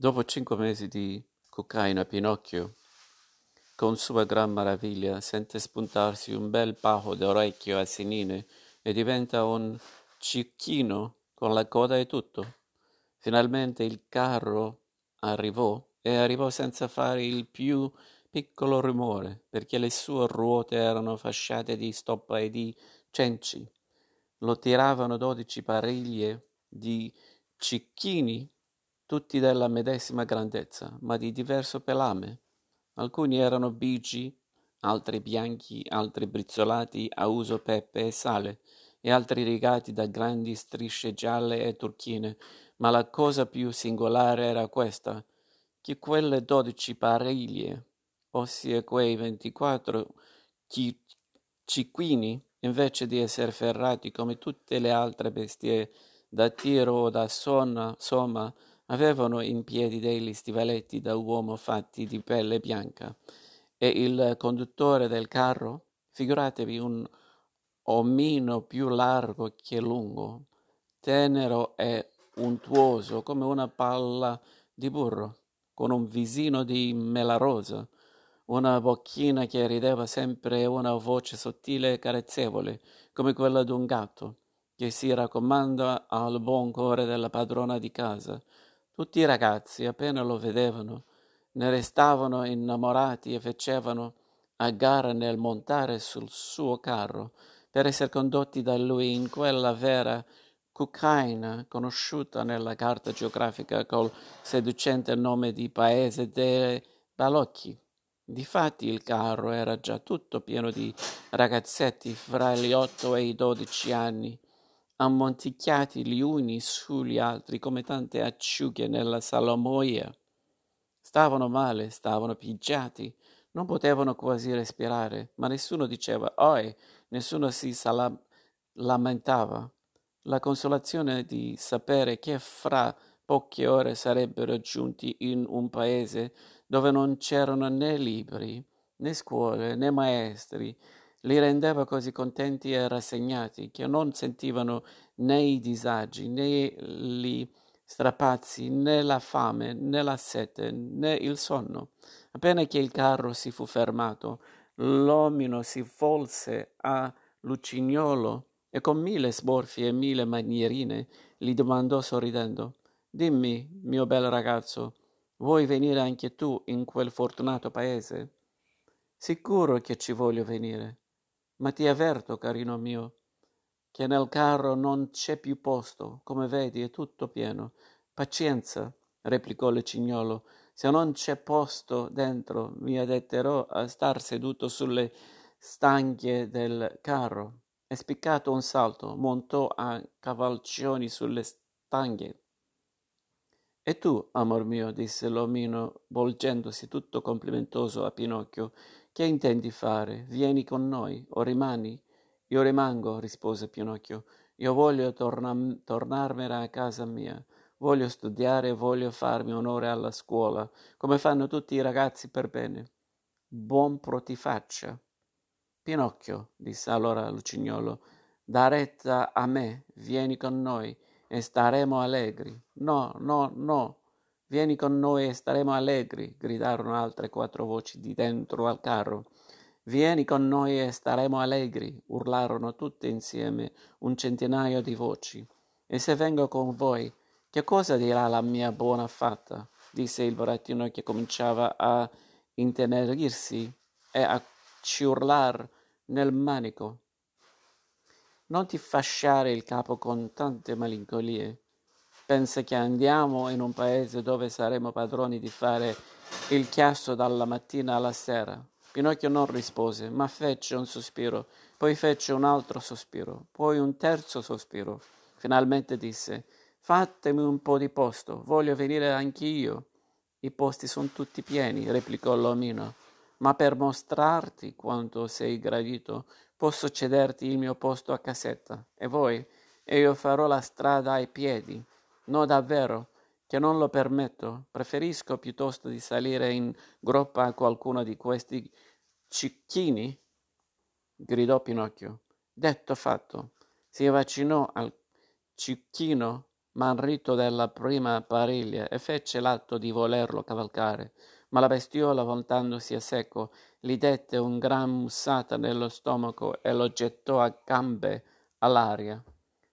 Dopo cinque mesi di cocaina, Pinocchio, con sua gran meraviglia, sente spuntarsi un bel d'orecchio a Senine e diventa un cicchino con la coda e tutto. Finalmente il carro arrivò e arrivò senza fare il più piccolo rumore, perché le sue ruote erano fasciate di stoppa e di cenci. Lo tiravano dodici pariglie di cicchini tutti della medesima grandezza, ma di diverso pelame. Alcuni erano bigi, altri bianchi, altri brizzolati a uso pepe e sale, e altri rigati da grandi strisce gialle e turchine, ma la cosa più singolare era questa, che quelle dodici pariglie, ossia quei ventiquattro cicchini, invece di essere ferrati come tutte le altre bestie da tiro o da sonna, somma, Avevano in piedi degli stivaletti da uomo fatti di pelle bianca. E il conduttore del carro, figuratevi un omino più largo che lungo, tenero e untuoso come una palla di burro, con un visino di mela rosa, una bocchina che rideva sempre e una voce sottile e carezzevole, come quella d'un gatto, che si raccomanda al buon cuore della padrona di casa, tutti i ragazzi, appena lo vedevano, ne restavano innamorati e facevano a gara nel montare sul suo carro per essere condotti da lui in quella vera Cucaina, conosciuta nella carta geografica col seducente nome di paese dei Balocchi. Difatti il carro era già tutto pieno di ragazzetti fra gli otto e i dodici anni ammonticchiati gli uni sugli altri come tante acciughe nella salamoia. Stavano male, stavano pigiati, non potevano quasi respirare, ma nessuno diceva oi, nessuno si sala- lamentava. La consolazione di sapere che fra poche ore sarebbero giunti in un paese dove non c'erano né libri, né scuole, né maestri, li rendeva così contenti e rassegnati che non sentivano né i disagi, né gli strapazzi, né la fame, né la sete, né il sonno. Appena che il carro si fu fermato, l'omino si volse a Lucignolo e con mille sborfi e mille manierine gli domandò sorridendo Dimmi, mio bel ragazzo, vuoi venire anche tu in quel fortunato paese? Sicuro che ci voglio venire ma ti avverto, carino mio, che nel carro non c'è più posto, come vedi è tutto pieno. Pazienza, replicò il cignolo, se non c'è posto dentro mi adatterò a star seduto sulle stanche del carro. E spiccato un salto, montò a cavalcioni sulle stanghe. E tu, amor mio, disse l'omino, volgendosi tutto complimentoso a Pinocchio, che intendi fare? Vieni con noi o rimani? Io rimango, rispose Pinocchio. Io voglio torna- tornarmene a casa mia. Voglio studiare voglio farmi onore alla scuola, come fanno tutti i ragazzi per bene. Buon pro ti faccia. Pinocchio, disse allora Lucignolo, da retta a me, vieni con noi e staremo allegri. No, no, no, Vieni con noi e staremo allegri, gridarono altre quattro voci di dentro al carro. Vieni con noi e staremo allegri, urlarono tutte insieme un centinaio di voci. E se vengo con voi, che cosa dirà la mia buona fatta? disse il burattino che cominciava a intenerirsi e a ciurlar nel manico. Non ti fasciare il capo con tante malinconie. Pensa che andiamo in un paese dove saremo padroni di fare il chiasso dalla mattina alla sera. Pinocchio non rispose, ma fece un sospiro, poi fece un altro sospiro, poi un terzo sospiro. Finalmente disse: Fatemi un po' di posto, voglio venire anch'io. I posti sono tutti pieni, replicò l'omino, ma per mostrarti quanto sei gradito, posso cederti il mio posto a casetta. E voi? E io farò la strada ai piedi. No, davvero, che non lo permetto. Preferisco piuttosto di salire in groppa a qualcuno di questi cicchini, gridò Pinocchio. Detto fatto, si avvicinò al cicchino marito della prima pariglia, e fece l'atto di volerlo cavalcare. Ma la bestiola, voltandosi a secco, gli dette un gran mussata nello stomaco e lo gettò a gambe all'aria.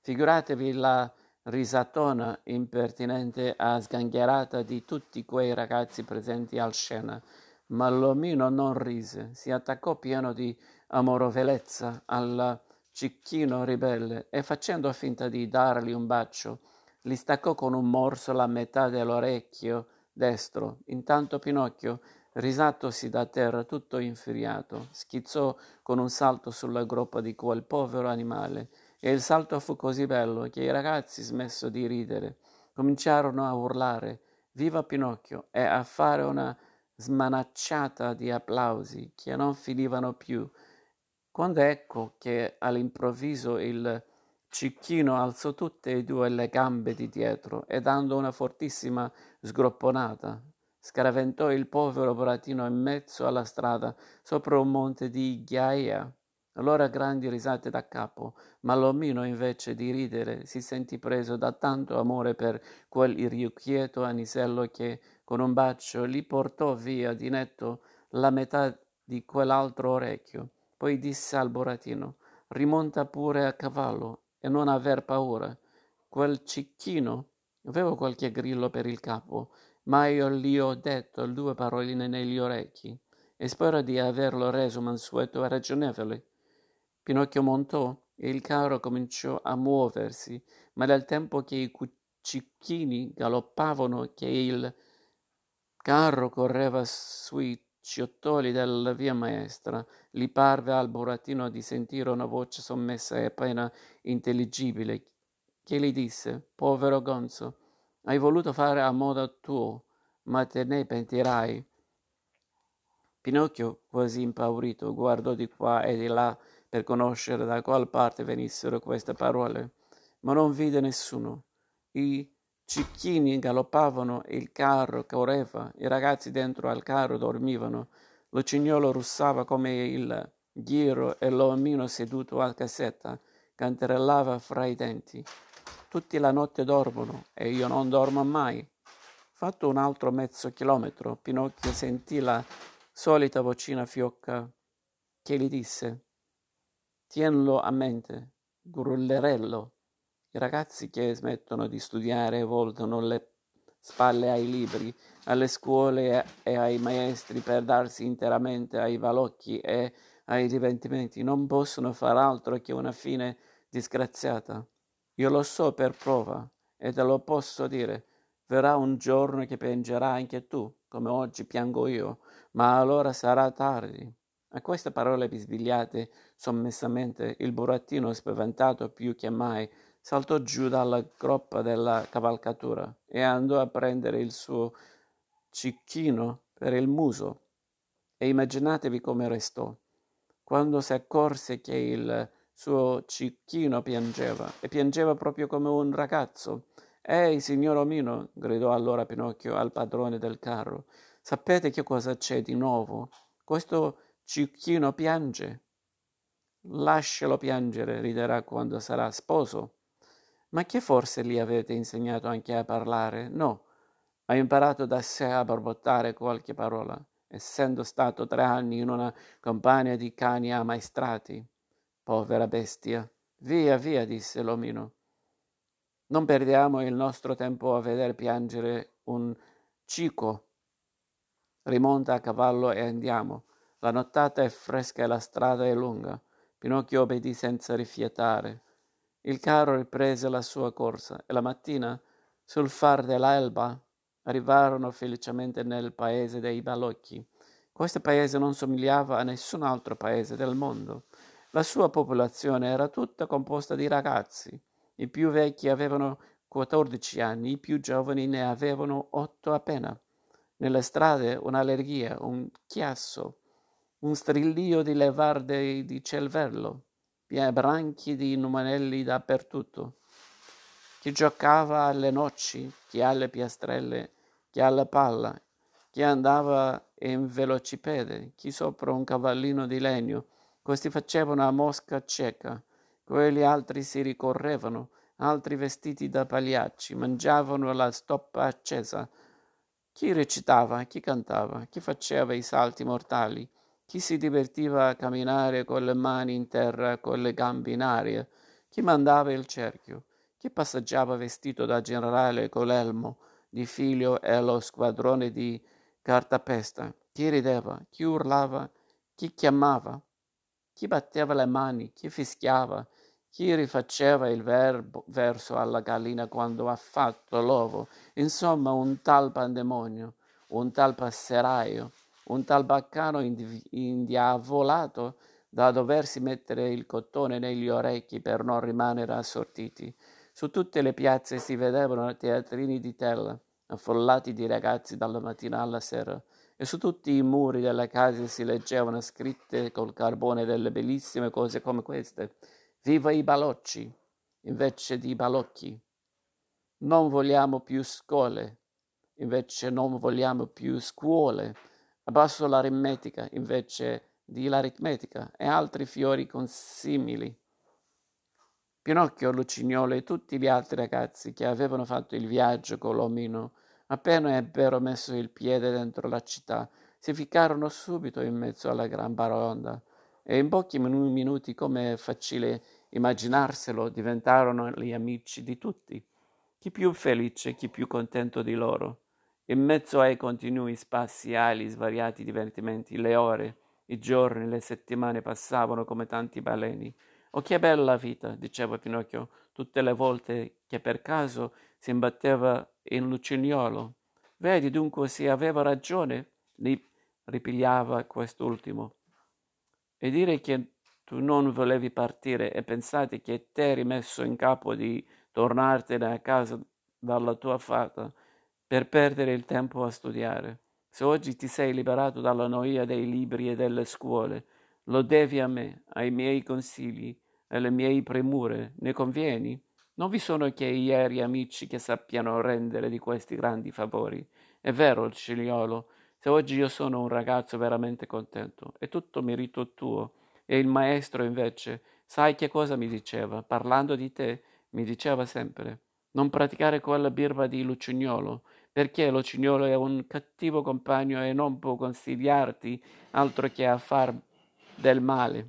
Figuratevi la risatona impertinente e sgangherata di tutti quei ragazzi presenti al scena. Ma l'omino non rise, si attaccò pieno di amorovolezza al cicchino ribelle e facendo finta di dargli un bacio, gli staccò con un morso la metà dell'orecchio destro. Intanto Pinocchio, risatosi da terra tutto infuriato, schizzò con un salto sulla groppa di quel povero animale e il salto fu così bello che i ragazzi, smesso di ridere, cominciarono a urlare Viva Pinocchio! e a fare una smanacciata di applausi che non finivano più, quando ecco che all'improvviso il cicchino alzò tutte e due le gambe di dietro e dando una fortissima sgropponata scaraventò il povero Buratino in mezzo alla strada sopra un monte di ghiaia allora grandi risate da capo, ma l'omino invece di ridere si sentì preso da tanto amore per quel irrequieto anisello che con un bacio gli portò via di netto la metà di quell'altro orecchio. Poi disse al Boratino, rimonta pure a cavallo e non aver paura. Quel cicchino avevo qualche grillo per il capo, ma io gli ho detto due paroline negli orecchi e spero di averlo reso mansueto e ragionevole. Pinocchio montò e il carro cominciò a muoversi, ma nel tempo che i cicchini galoppavano, che il carro correva sui ciottoli della via maestra, gli parve al burattino di sentire una voce sommessa e appena intelligibile, che gli disse, povero Gonzo, hai voluto fare a modo tuo, ma te ne pentirai. Pinocchio, quasi impaurito, guardò di qua e di là per conoscere da qual parte venissero queste parole, ma non vide nessuno. I cicchini galoppavano, il carro correva, i ragazzi dentro al carro dormivano, lo cignolo russava come il ghiro e l'omino seduto al cassetta canterellava fra i denti. Tutti la notte dormono e io non dormo mai. Fatto un altro mezzo chilometro, Pinocchio sentì la solita vocina fiocca che gli disse Tienlo a mente, grullerello. I ragazzi che smettono di studiare voltano le spalle ai libri, alle scuole e ai maestri per darsi interamente ai balocchi e ai divertimenti. Non possono far altro che una fine disgraziata. Io lo so per prova e te lo posso dire. Verrà un giorno che piangerai anche tu, come oggi piango io, ma allora sarà tardi. A queste parole bisbigliate sommessamente il burattino, spaventato più che mai, saltò giù dalla groppa della cavalcatura e andò a prendere il suo cicchino per il muso. E immaginatevi come restò, quando si accorse che il suo cicchino piangeva, e piangeva proprio come un ragazzo. Ehi, signor Omino, gridò allora Pinocchio al padrone del carro, sapete che cosa c'è di nuovo? Questo Cicchino piange. Lascialo piangere, riderà quando sarà sposo. Ma che forse gli avete insegnato anche a parlare? No, ha imparato da sé a borbottare qualche parola, essendo stato tre anni in una compagnia di cani ammaestrati. Povera bestia. Via, via, disse l'omino. Non perdiamo il nostro tempo a veder piangere un cico. Rimonta a cavallo e andiamo. La nottata è fresca e la strada è lunga. Pinocchio obbedì senza rifiatare. Il carro riprese la sua corsa e la mattina, sul far dell'alba, arrivarono felicemente nel paese dei balocchi. Questo paese non somigliava a nessun altro paese del mondo. La sua popolazione era tutta composta di ragazzi. I più vecchi avevano 14 anni, i più giovani ne avevano 8 appena. Nelle strade un'allergia, un chiasso, un strillio di levarde di cervello, branchi di numanelli dappertutto. Chi giocava alle noci, chi alle piastrelle, chi alla palla, chi andava in velocipede, chi sopra un cavallino di legno. Questi facevano a mosca cieca, quelli altri si ricorrevano altri vestiti da pagliacci, mangiavano la stoppa accesa. Chi recitava, chi cantava, chi faceva i salti mortali, chi si divertiva a camminare con le mani in terra, con le gambe in aria, chi mandava il cerchio, chi passeggiava vestito da generale con l'elmo di figlio e lo squadrone di cartapesta, chi rideva, chi urlava, chi chiamava, chi batteva le mani, chi fischiava, chi rifaceva il verbo, verso alla gallina quando ha fatto l'ovo, insomma un tal pandemonio, un tal passeraio, un tal baccano indiavolato da doversi mettere il cotone negli orecchi per non rimanere assortiti. Su tutte le piazze si vedevano teatrini di tela, affollati di ragazzi dalla mattina alla sera, e su tutti i muri delle case si leggevano scritte col carbone delle bellissime cose come queste. Viva i balocci, invece di balocchi. Non vogliamo più scuole, invece non vogliamo più scuole. Abbasso l'aritmetica, invece di l'aritmetica, e altri fiori consimili. Pinocchio, Lucignolo e tutti gli altri ragazzi che avevano fatto il viaggio con l'omino, appena ebbero messo il piede dentro la città, si ficcarono subito in mezzo alla gran baronda e in pochi minuti, come è facile immaginarselo, diventarono gli amici di tutti, chi più felice, chi più contento di loro. In mezzo ai continui spassi agli svariati divertimenti, le ore, i giorni, le settimane passavano come tanti baleni, Oh, che bella vita, diceva Pinocchio tutte le volte che per caso si imbatteva in Lucignolo. Vedi dunque se aveva ragione, ripigliava quest'ultimo. E dire che tu non volevi partire e pensate che t'eri messo in capo di tornartene a casa dalla tua fata per perdere il tempo a studiare. Se oggi ti sei liberato dalla noia dei libri e delle scuole, lo devi a me, ai miei consigli, alle mie premure, ne convieni? Non vi sono che ieri amici che sappiano rendere di questi grandi favori. È vero, Ciliolo, se oggi io sono un ragazzo veramente contento, è tutto merito tuo. E il maestro invece, sai che cosa mi diceva? Parlando di te, mi diceva sempre, non praticare quella birba di Lucignolo, perché Lucignolo è un cattivo compagno e non può consigliarti altro che a far del male.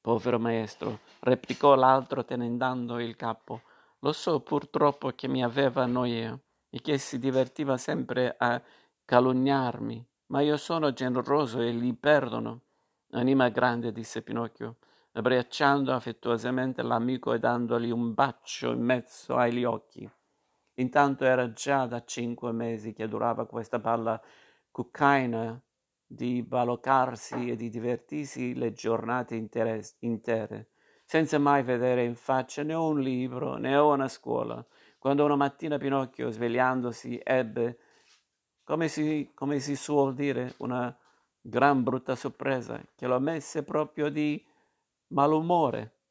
Povero maestro, replicò l'altro tenendando il capo. Lo so purtroppo che mi aveva noia e che si divertiva sempre a calunniarmi, ma io sono generoso e gli perdono. Anima grande, disse Pinocchio, abbracciando affettuosamente l'amico e dandogli un bacio in mezzo agli occhi. Intanto era già da cinque mesi che durava questa balla cuccaina di baloccarsi e di divertirsi le giornate intere, intere, senza mai vedere in faccia né un libro né una scuola. Quando una mattina Pinocchio, svegliandosi, ebbe, come si, come si suol dire, una gran brutta sorpresa che lo messe proprio di malumore.